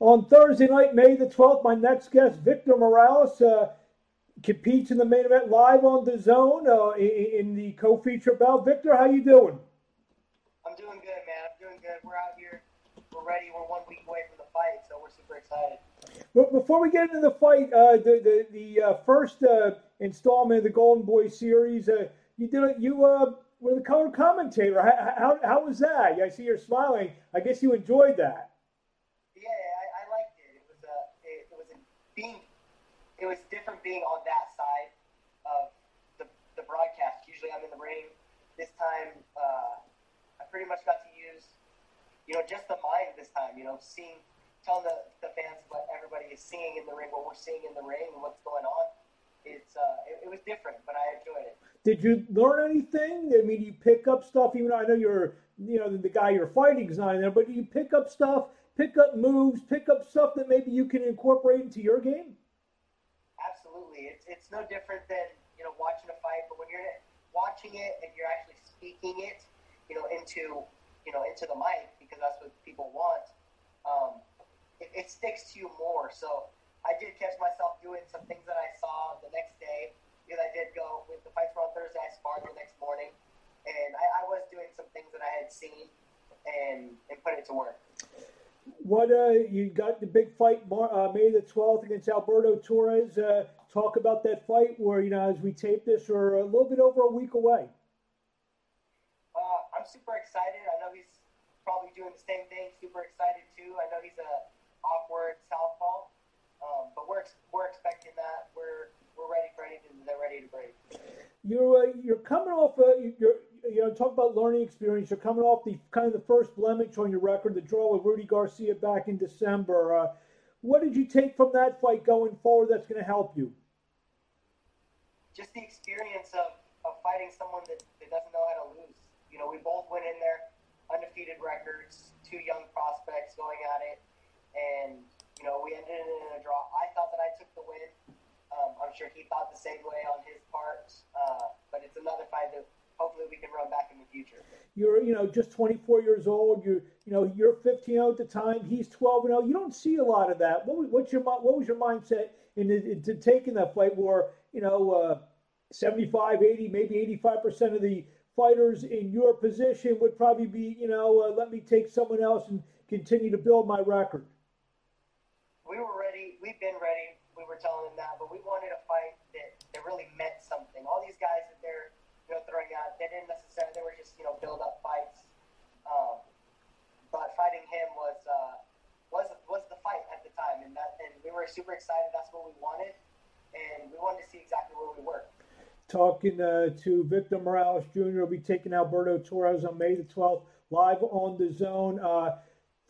On Thursday night, May the 12th, my next guest, Victor Morales, uh, competes in the main event live on DAZN uh, in, in, the co-feature bout. Victor, how you doing? I'm doing good, man. I'm doing good. We're out here. We're ready. We're one week away from the fight, so we're super excited. But before we get into the fight, uh, the the, the uh, first uh, installment of the Golden Boy series, uh, you did it. You uh, were the color commentator. How, how, how was that? I see you're smiling. I guess you enjoyed that. Yeah, I, I liked it. It was a it, it was a being it was different being on that side of the the broadcast. Usually I'm in the ring. This time uh, I pretty much got to use you know just the mind this time. You know, seeing telling the, the fans what everybody is seeing in the ring, what we're seeing in the ring, and what's going on. It's uh, it, it was different, but I enjoyed it. Did you learn anything? I mean, you pick up stuff. Even though I know you're, you know, the, the guy you're fighting is not in there, but you pick up stuff pick up moves, pick up stuff that maybe you can incorporate into your game? Absolutely. It's, it's no different than, you know, watching a fight, but when you're watching it and you're actually speaking it, you know, into, you know, into the mic, because that's what people want, um, it, it sticks to you more. So I did catch myself doing some things that I saw the next day, because I did go, with the fights were on Thursday, I sparred the next morning, and I, I was doing some things that I had seen and, and put it to work what uh, you got the big fight uh, May the 12th against Alberto Torres. Uh, talk about that fight where, you know, as we tape this, we're a little bit over a week away. Uh, I'm super excited. I know he's probably doing the same thing, super excited too. I know he's a awkward southpaw, um, but we're, we're expecting that. We're, we're ready for anything they're ready to break. You're, uh, you're coming off, uh, you're, you know, talk about learning experience. You're coming off the kind of the first blemish on your record, the draw with Rudy Garcia back in December. Uh, what did you take from that fight going forward that's going to help you? Just the experience of, of fighting someone that, that doesn't know how to lose. You know, we both went in there undefeated records, two young prospects going at it, and you know we ended it in a draw. I thought that I took the win. Um, I'm sure he thought the same way on his part, uh, but it's another fight that hopefully we can run back in the future. You're, you know, just 24 years old. You're, you know, you're 15 at the time. He's 12 and 0. You don't see a lot of that. What, what's your, what was your mindset in, into taking that fight where, you know, uh, 75, 80, maybe 85 percent of the fighters in your position would probably be, you know, uh, let me take someone else and continue to build my record. We were ready. We've been ready. We were telling them that, but we wanted a fight that, that really meant something. All these guys that they're you know, throwing out. They didn't necessarily. They were just you know build up fights. Um, but fighting him was uh, was was the fight at the time, and that and we were super excited. That's what we wanted, and we wanted to see exactly where we were. Talking uh, to Victor Morales Jr. will be taking Alberto Torres on May the 12th, live on DAZN. Uh,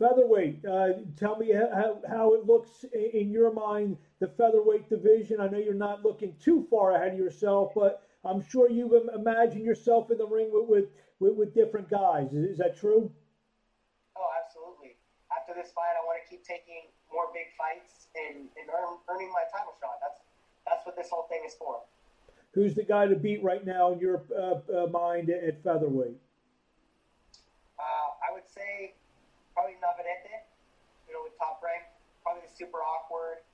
featherweight, uh, tell me how, how it looks in your mind, the featherweight division. I know you're not looking too far ahead of yourself, but I'm sure you've imagined yourself in the ring with with, with, different guys. Is, is, that true? Oh, absolutely. After this fight, I want to keep taking more big fights and, and earn, earning my title shot. That's that's what this whole thing is for. Who's the guy to beat right now in your uh, uh, mind at featherweight? Uh, I would say probably Navarrete. You know, with top rank, probably super awkward.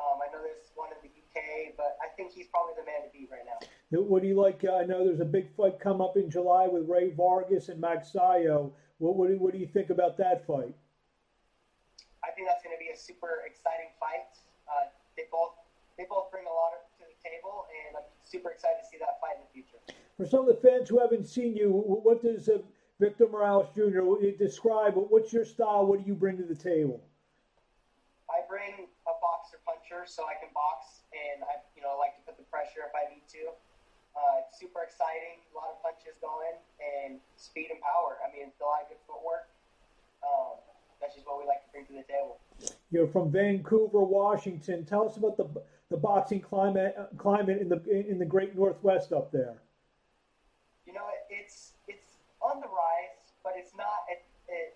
Um, I know there's one in the UK, but I think he's probably the man to beat right now. What do you like? Uh, I know there's a big fight come up in July with Rey Vargas and Magsayo. What, what, do, what do you think about that fight? I think that's going to be a super exciting fight. Uh, they both they both bring a lot the table, and I'm super excited to see that fight in the future. For some of the fans who haven't seen you, what does uh, Victor Morales Jr. describe? What's your style? What do you bring to the table? I bring a boxer puncher, so I can box, and I you know like to put the pressure if I need to. Uh, it's super exciting, a lot of punches going, and speed and power. I mean, a lot of good footwork. Um, that's just what we like to bring to the table. You're from Vancouver, Washington. Tell us about the the boxing climate climate in the in the Great Northwest up there. You know, it's it's on the rise, but it's not at, at,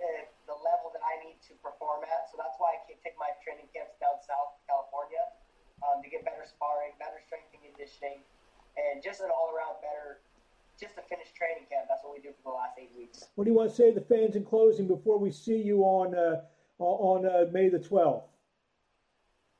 at the level that I need to perform at. So that's why I can take my training camps down south, California um, to get better sparring, better strength and conditioning, and just an all around better, just a finished training camp. That's what we do for the last eight weeks. What do you want to say to the fans in closing before we see you on uh, on, on uh, May the 12th.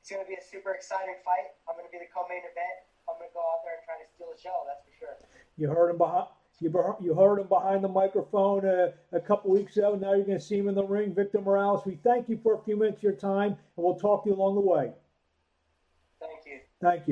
It's going to be a super exciting fight. I'm going to be the co-main event. I'm going to go out there and try to steal the show. That's for sure. You heard him behind. You, you heard him behind the microphone uh, a couple weeks ago. Now you're going to see him in the ring. Victor Morales, we thank you for a few minutes of your time, and we'll talk to you along the way. Thank you. Thank you.